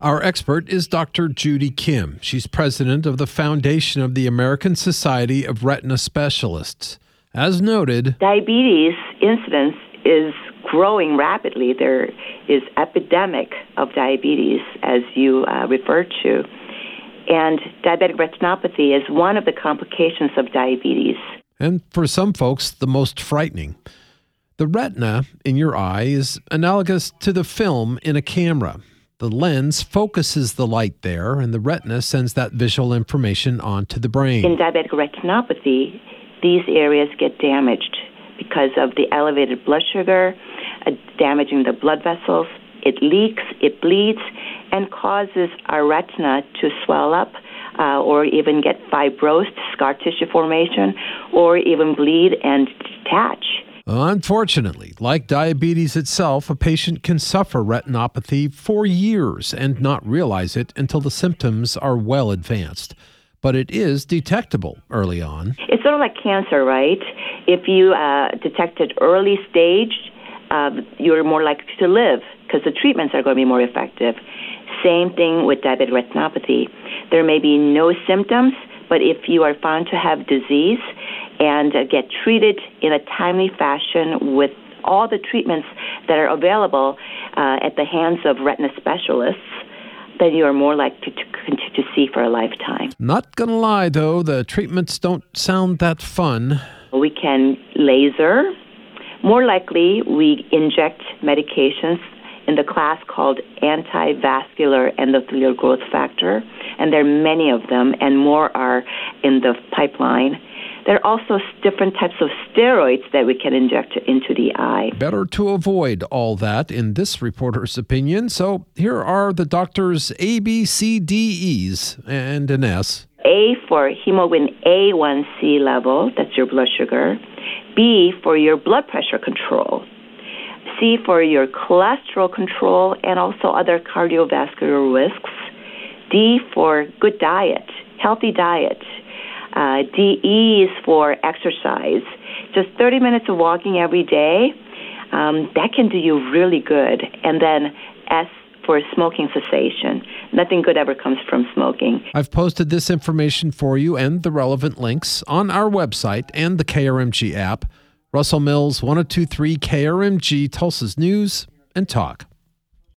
Our expert is Dr. Judy Kim. She's president of the Foundation of the American Society of Retina Specialists. As noted, diabetes incidence is growing rapidly. There is epidemic of diabetes, as you uh, referred to. And diabetic retinopathy is one of the complications of diabetes. And for some folks, the most frightening. The retina in your eye is analogous to the film in a camera. The lens focuses the light there, and the retina sends that visual information onto the brain. In diabetic retinopathy, these areas get damaged because of the elevated blood sugar, uh, damaging the blood vessels. It leaks, it bleeds, and causes our retina to swell up. Uh, or even get fibrosed, scar tissue formation, or even bleed and detach. Unfortunately, like diabetes itself, a patient can suffer retinopathy for years and not realize it until the symptoms are well advanced. But it is detectable early on. It's sort of like cancer, right? If you uh, detect it early stage, uh, you're more likely to live because the treatments are going to be more effective. Same thing with diabetic retinopathy. There may be no symptoms, but if you are found to have disease and uh, get treated in a timely fashion with all the treatments that are available uh, at the hands of retina specialists, then you are more likely to continue to see for a lifetime. Not gonna lie though, the treatments don't sound that fun. We can laser. More likely, we inject medications in the class called anti-vascular endothelial growth factor, and there are many of them, and more are in the pipeline. There are also different types of steroids that we can inject into the eye. Better to avoid all that, in this reporter's opinion. So here are the doctor's A, B, C, D, E's, and an S. A for hemoglobin A1C level, that's your blood sugar. B for your blood pressure control. C for your cholesterol control and also other cardiovascular risks. D for good diet, healthy diet. Uh, DE is for exercise. Just 30 minutes of walking every day, um, that can do you really good. And then S for smoking cessation. Nothing good ever comes from smoking. I've posted this information for you and the relevant links on our website and the KRMG app. Russell Mills, 1023 KRMG, Tulsa's News and Talk.